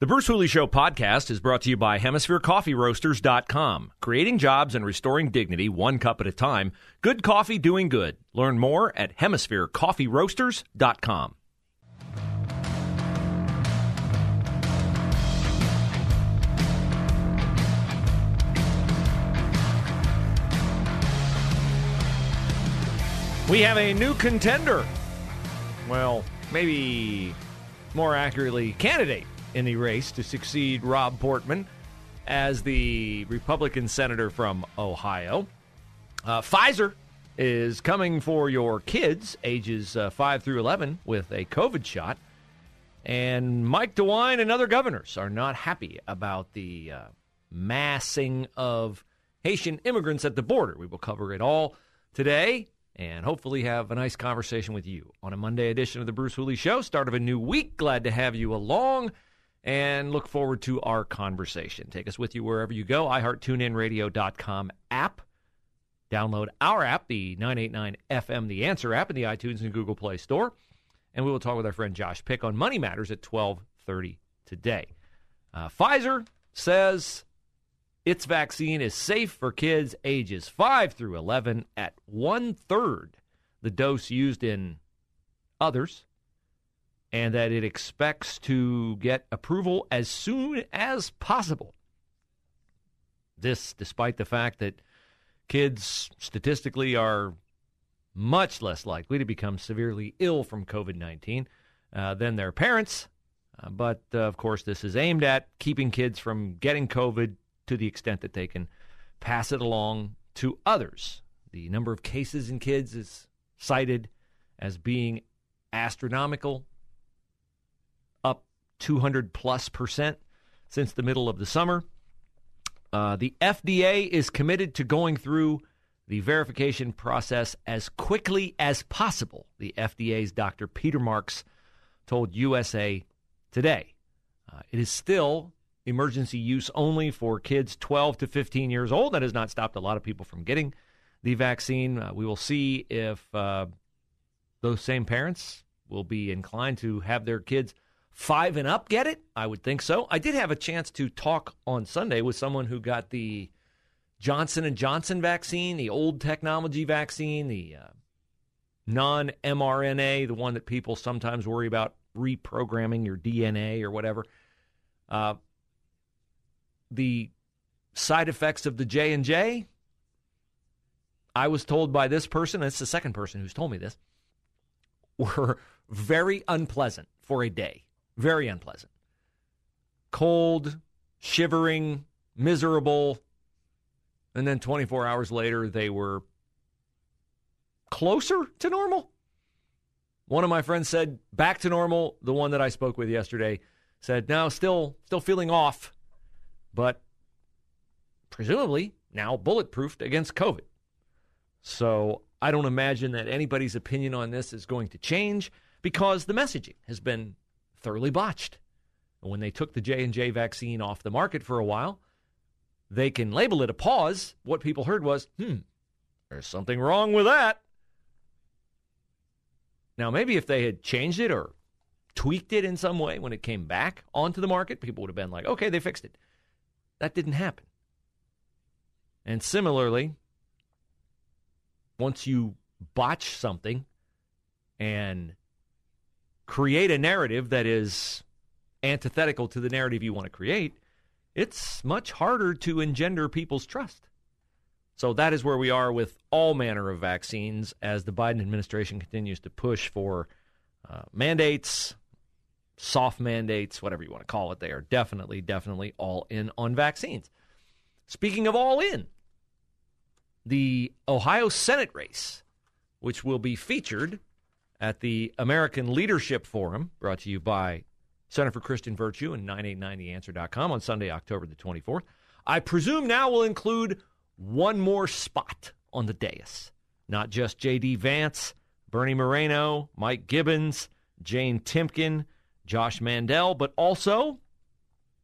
The Bruce Hooley Show podcast is brought to you by HemisphereCoffeeRoasters.com. Creating jobs and restoring dignity one cup at a time. Good coffee doing good. Learn more at HemisphereCoffeeRoasters.com. We have a new contender. Well, maybe more accurately, candidate in the race to succeed Rob Portman as the Republican senator from Ohio. Uh, Pfizer is coming for your kids ages uh, 5 through 11 with a COVID shot. And Mike DeWine and other governors are not happy about the uh, massing of Haitian immigrants at the border. We will cover it all today and hopefully have a nice conversation with you on a Monday edition of the Bruce Hooley Show. Start of a new week. Glad to have you along and look forward to our conversation. Take us with you wherever you go. iHeartTuneInRadio.com app. Download our app, the 989 FM The Answer app in the iTunes and Google Play Store. And we will talk with our friend Josh Pick on Money Matters at 1230 today. Uh, Pfizer says its vaccine is safe for kids ages 5 through 11 at one third the dose used in others, and that it expects to get approval as soon as possible. This, despite the fact that kids statistically are much less likely to become severely ill from COVID 19 uh, than their parents. Uh, but uh, of course, this is aimed at keeping kids from getting COVID to the extent that they can pass it along to others. The number of cases in kids is cited as being astronomical, 200 plus percent since the middle of the summer. Uh, the FDA is committed to going through the verification process as quickly as possible, the FDA's Dr. Peter Marks told USA Today. Uh, it is still emergency use only for kids 12 to 15 years old. That has not stopped a lot of people from getting the vaccine. Uh, we will see if uh, those same parents will be inclined to have their kids five and up get it. I would think so. I did have a chance to talk on Sunday with someone who got the Johnson and Johnson vaccine, the old technology vaccine, the uh, non mRNA, the one that people sometimes worry about reprogramming your DNA or whatever. Uh, the side effects of the J and J, I was told by this person, it's the second person who's told me this, were very unpleasant for a day. Very unpleasant. Cold, shivering, miserable. And then 24 hours later, they were closer to normal. One of my friends said back to normal. The one that I spoke with yesterday said now still still feeling off but presumably now bulletproofed against COVID. So I don't imagine that anybody's opinion on this is going to change because the messaging has been thoroughly botched. When they took the J&J vaccine off the market for a while, they can label it a pause. What people heard was, "Hmm, there's something wrong with that." Now, maybe if they had changed it or tweaked it in some way when it came back onto the market, people would have been like, "Okay, they fixed it." That didn't happen. And similarly, once you botch something and create a narrative that is antithetical to the narrative you want to create, it's much harder to engender people's trust. So that is where we are with all manner of vaccines as the Biden administration continues to push for uh, mandates, soft mandates, whatever you want to call it, they are definitely, definitely all in on vaccines. Speaking of all in, the Ohio Senate race, which will be featured at the American Leadership Forum, brought to you by Center for Christian Virtue and 989theanswer.com on Sunday, October the 24th. I presume now will include one more spot on the dais. Not just J.D. Vance, Bernie Moreno, Mike Gibbons, Jane Timken, Josh Mandel, but also,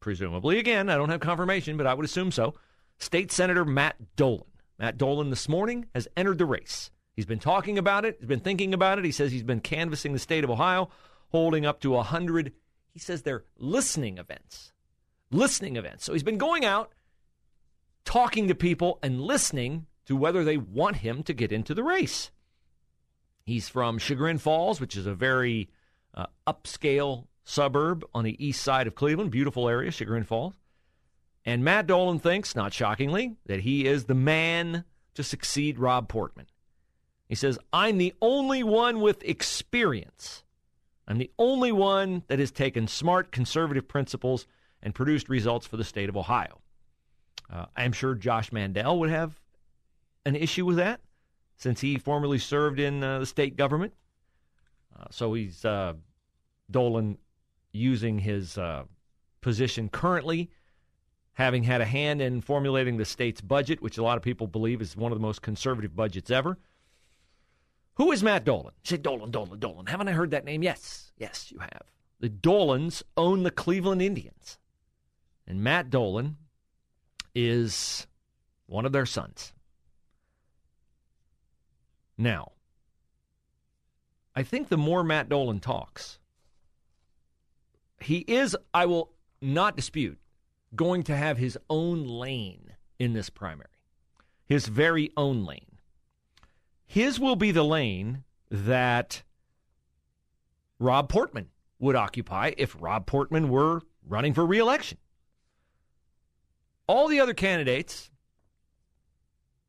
presumably again, I don't have confirmation, but I would assume so, State Senator Matt Dolan. Matt Dolan this morning has entered the race. He's been talking about it, he's been thinking about it. He says he's been canvassing the state of Ohio, holding up to 100, he says they're listening events. Listening events. So he's been going out, talking to people, and listening to whether they want him to get into the race. He's from Chagrin Falls, which is a very uh, upscale suburb on the east side of Cleveland. Beautiful area, Chagrin Falls. And Matt Dolan thinks, not shockingly, that he is the man to succeed Rob Portman. He says, I'm the only one with experience. I'm the only one that has taken smart conservative principles and produced results for the state of Ohio. Uh, I'm sure Josh Mandel would have an issue with that since he formerly served in uh, the state government. Uh, so he's uh, Dolan using his uh, position currently, having had a hand in formulating the state's budget, which a lot of people believe is one of the most conservative budgets ever. Who is Matt Dolan? You say Dolan, Dolan, Dolan. Haven't I heard that name? Yes, yes, you have. The Dolans own the Cleveland Indians. And Matt Dolan is one of their sons. Now, I think the more Matt Dolan talks, he is, I will not dispute, going to have his own lane in this primary, his very own lane. His will be the lane that Rob Portman would occupy if Rob Portman were running for reelection. All the other candidates,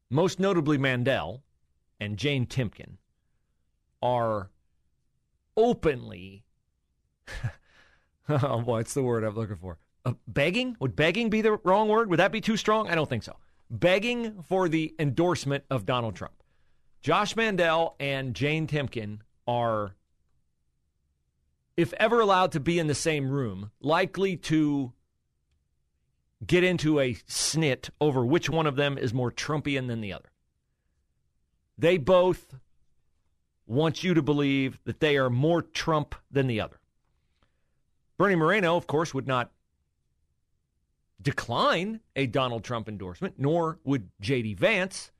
most notably Mandel, and Jane Timken are openly, oh, what's the word I'm looking for? Uh, begging? Would begging be the wrong word? Would that be too strong? I don't think so. Begging for the endorsement of Donald Trump. Josh Mandel and Jane Timken are, if ever allowed to be in the same room, likely to get into a snit over which one of them is more Trumpian than the other. They both want you to believe that they are more Trump than the other. Bernie Moreno, of course, would not decline a Donald Trump endorsement, nor would J.D. Vance.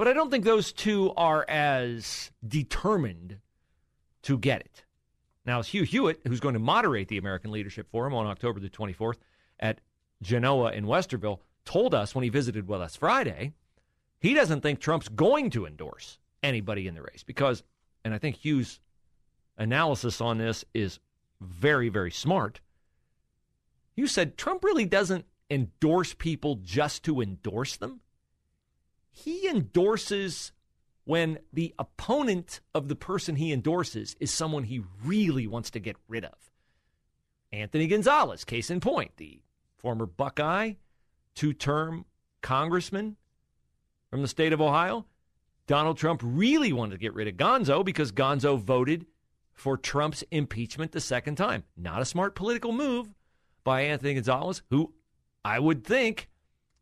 But I don't think those two are as determined to get it. Now, Hugh Hewitt, who's going to moderate the American Leadership Forum on October the 24th at Genoa in Westerville, told us when he visited with us Friday he doesn't think Trump's going to endorse anybody in the race because, and I think Hugh's analysis on this is very, very smart. You said Trump really doesn't endorse people just to endorse them. He endorses when the opponent of the person he endorses is someone he really wants to get rid of. Anthony Gonzalez, case in point, the former Buckeye, two term congressman from the state of Ohio. Donald Trump really wanted to get rid of Gonzo because Gonzo voted for Trump's impeachment the second time. Not a smart political move by Anthony Gonzalez, who I would think,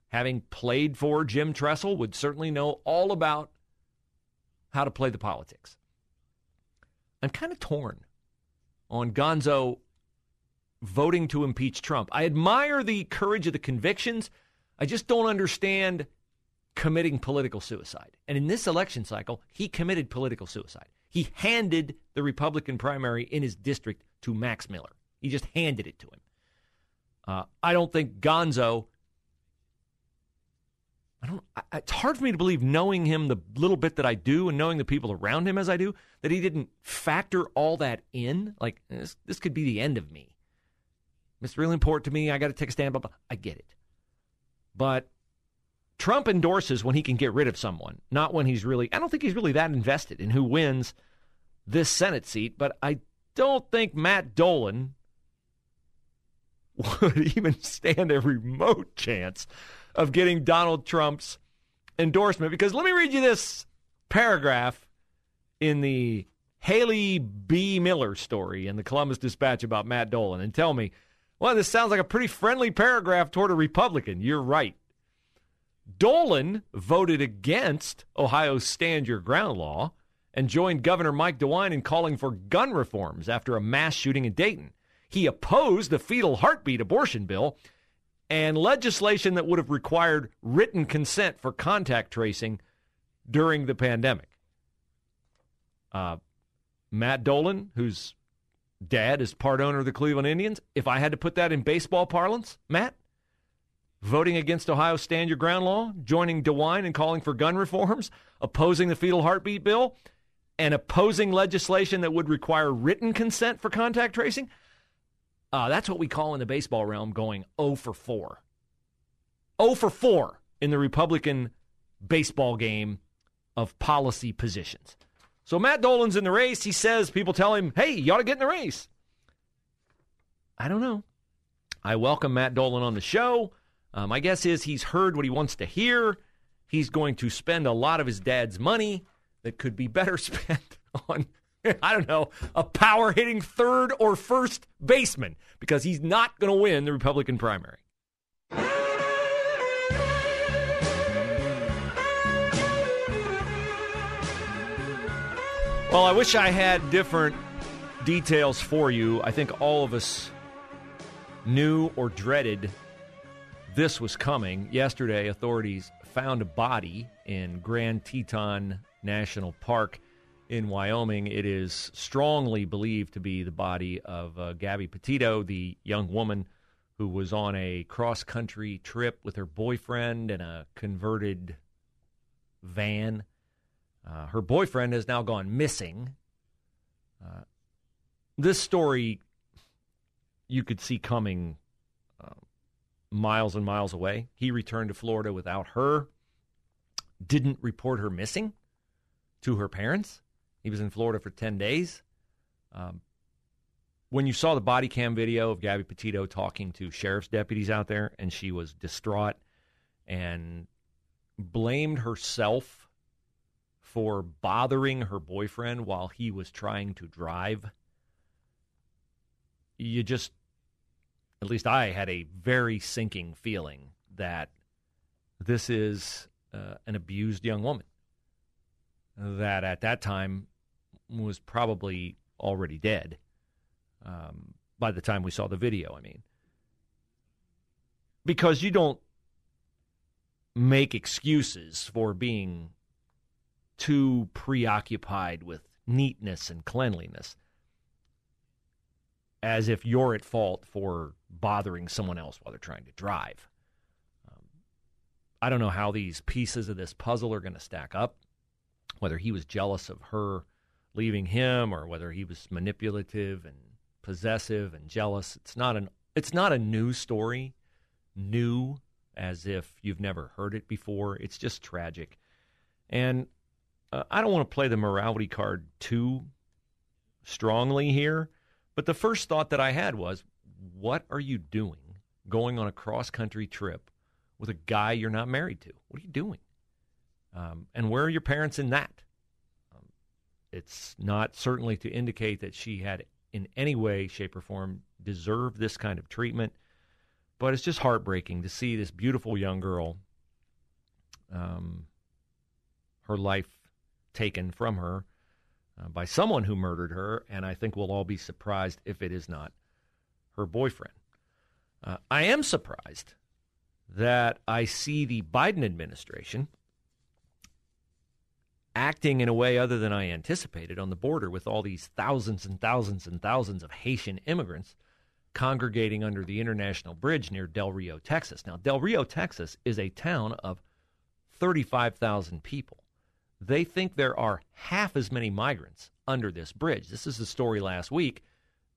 having played for Jim Tressel, would certainly know all about how to play the politics. I'm kind of torn on Gonzo voting to impeach Trump. I admire the courage of the convictions. I just don't understand committing political suicide. And in this election cycle, he committed political suicide. He handed the Republican primary in his district to Max Miller. He just handed it to him. Uh, I don't think Gonzo. I don't. It's hard for me to believe, knowing him the little bit that I do, and knowing the people around him as I do, that he didn't factor all that in. Like this, this could be the end of me. It's really important to me. I got to take a stand. Blah, blah. I get it, but Trump endorses when he can get rid of someone, not when he's really, I don't think he's really that invested in who wins this Senate seat, but I don't think Matt Dolan would even stand a remote chance of getting Donald Trump's endorsement. Because let me read you this paragraph in the Haley BeMiller story in the Columbus Dispatch about Matt Dolan and tell me, well, this sounds like a pretty friendly paragraph toward a Republican. You're right. Dolan voted against Ohio's Stand Your Ground law and joined Governor Mike DeWine in calling for gun reforms after a mass shooting in Dayton. He opposed the fetal heartbeat abortion bill and legislation that would have required written consent for contact tracing during the pandemic. Uh, Matt Dolan, whose dad is part owner of the Cleveland Indians, if I had to put that in baseball parlance, Matt, voting against Ohio Stand Your Ground law, joining DeWine and calling for gun reforms, opposing the fetal heartbeat bill, and opposing legislation that would require written consent for contact tracing, uh, that's what we call in the baseball realm going 0 for 4. 0 for 4 in the Republican baseball game of policy positions. So Matt Dolan's in the race. He says people tell him, hey, you ought to get in the race. I don't know. I welcome Matt Dolan on the show. Um, my guess is he's heard what he wants to hear. He's going to spend a lot of his dad's money that could be better spent on, I don't know, a power hitting third or first baseman because he's not going to win the Republican primary. Well, I wish I had different details for you. I think all of us knew or dreaded this was coming. Yesterday, authorities found a body in Grand Teton National Park in Wyoming. It is strongly believed to be the body of uh, Gabby Petito, the young woman who was on a cross country trip with her boyfriend in a converted van. Uh, her boyfriend has now gone missing. Uh, this story you could see coming uh, miles and miles away. He returned to Florida without her, didn't report her missing to her parents. He was in Florida for 10 days. Um, when you saw the body cam video of Gabby Petito talking to sheriff's deputies out there, and she was distraught and blamed herself for bothering her boyfriend while he was trying to drive. You just, at least I had a very sinking feeling that this is uh, an abused young woman that at that time was probably already dead um, by the time we saw the video. I mean, because you don't make excuses for being too preoccupied with neatness and cleanliness as if you're at fault for bothering someone else while they're trying to drive. Um, I don't know how these pieces of this puzzle are going to stack up, whether he was jealous of her leaving him or whether he was manipulative and possessive and jealous. It's not an it's not a new story, new as if you've never heard it before. It's just tragic. And uh, I don't want to play the morality card too strongly here, but the first thought that I had was, what are you doing going on a cross country trip with a guy you're not married to? What are you doing? Um, and where are your parents in that? Um, it's not certainly to indicate that she had in any way, shape, or form deserved this kind of treatment, but it's just heartbreaking to see this beautiful young girl, um, her life taken from her uh, by someone who murdered her, and I think we'll all be surprised if it is not her boyfriend. Uh, I am surprised that I see the Biden administration acting in a way other than I anticipated on the border with all these thousands and thousands and thousands of Haitian immigrants congregating under the International Bridge near Del Rio, Texas. Now, Del Rio, Texas is a town of 35,000 people they think there are half as many migrants under this bridge. This is the story last week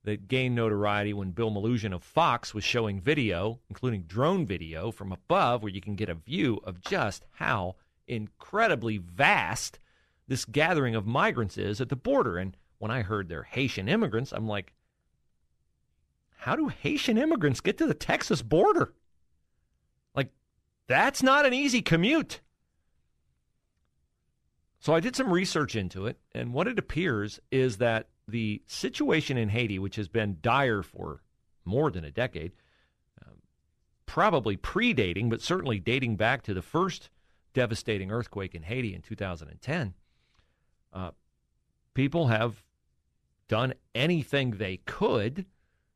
that gained notoriety when Bill Melugin of Fox was showing video, including drone video from above, where you can get a view of just how incredibly vast this gathering of migrants is at the border. And when I heard they're Haitian immigrants, I'm like, how do Haitian immigrants get to the Texas border? Like, that's not an easy commute. So I did some research into it, and what it appears is that the situation in Haiti, which has been dire for more than a decade, um, probably predating, but certainly dating back to the first devastating earthquake in Haiti in 2010, uh, people have done anything they could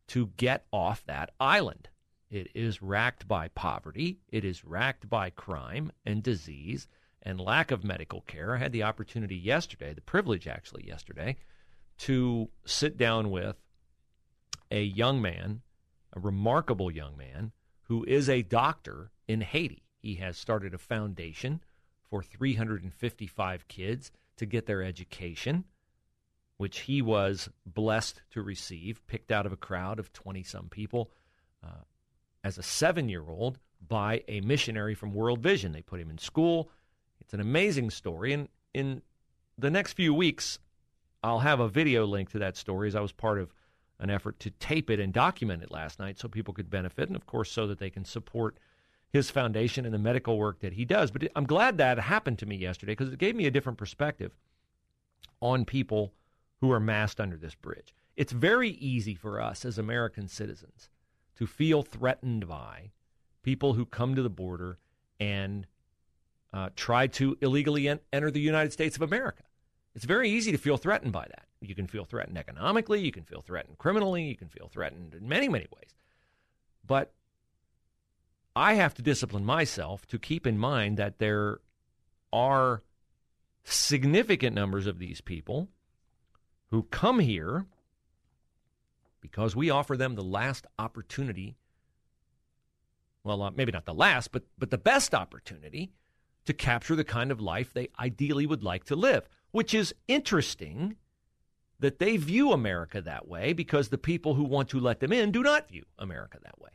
to get off that island. It is racked by poverty, it is racked by crime and disease and lack of medical care. I had the opportunity yesterday, the privilege actually yesterday, to sit down with a young man, a remarkable young man, who is a doctor in Haiti. He has started a foundation for 355 kids to get their education, which he was blessed to receive, picked out of a crowd of 20 some people uh, as a seven year old by a missionary from World Vision. They put him in school. It's an amazing story. And in the next few weeks, I'll have a video link to that story as I was part of an effort to tape it and document it last night so people could benefit, and of course, so that they can support his foundation and the medical work that he does. But I'm glad that happened to me yesterday because it gave me a different perspective on people who are massed under this bridge. It's very easy for us as American citizens to feel threatened by people who come to the border and uh, try to illegally en- enter the United States of America. It's very easy to feel threatened by that. You can feel threatened economically, you can feel threatened criminally, you can feel threatened in many, many ways. But I have to discipline myself to keep in mind that there are significant numbers of these people who come here because we offer them the last opportunity. Well, uh, maybe not the last, but but the best opportunity to capture the kind of life they ideally would like to live, which is interesting that they view America that way because the people who want to let them in do not view America that way.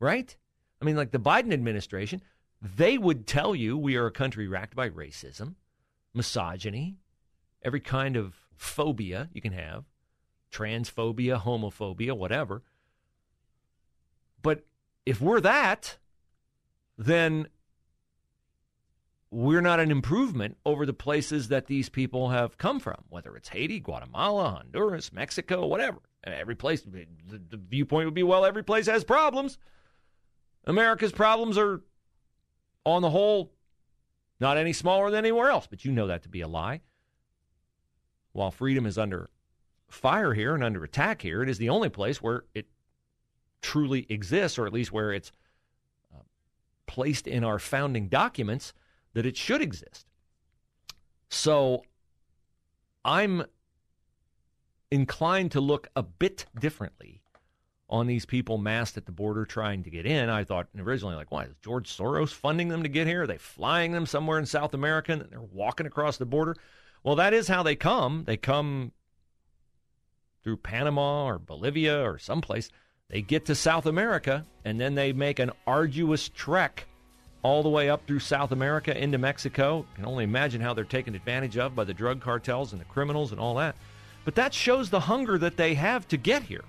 Right? I mean, like the Biden administration, they would tell you we are a country racked by racism, misogyny, every kind of phobia you can have, transphobia, homophobia, whatever. But if we're that, then we're not an improvement over the places that these people have come from, whether it's Haiti, Guatemala, Honduras, Mexico, whatever. Every place, the, the viewpoint would be well, every place has problems. America's problems are, on the whole, not any smaller than anywhere else, but you know that to be a lie. While freedom is under fire here and under attack here, it is the only place where it truly exists, or at least where it's uh, placed in our founding documents that it should exist. So I'm inclined to look a bit differently on these people massed at the border trying to get in. I thought originally, like, why is George Soros funding them to get here? Are they flying them somewhere in South America and they're walking across the border? Well, that is how they come. They come through Panama or Bolivia or someplace. They get to South America and then they make an arduous trek all the way up through South America into Mexico. You can only imagine how they're taken advantage of by the drug cartels and the criminals and all that. But that shows the hunger that they have to get here,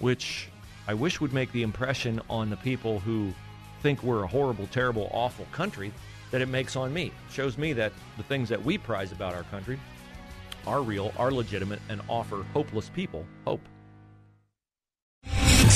which I wish would make the impression on the people who think we're a horrible, terrible, awful country that it makes on me. It shows me that the things that we prize about our country are real, are legitimate, and offer hopeless people hope.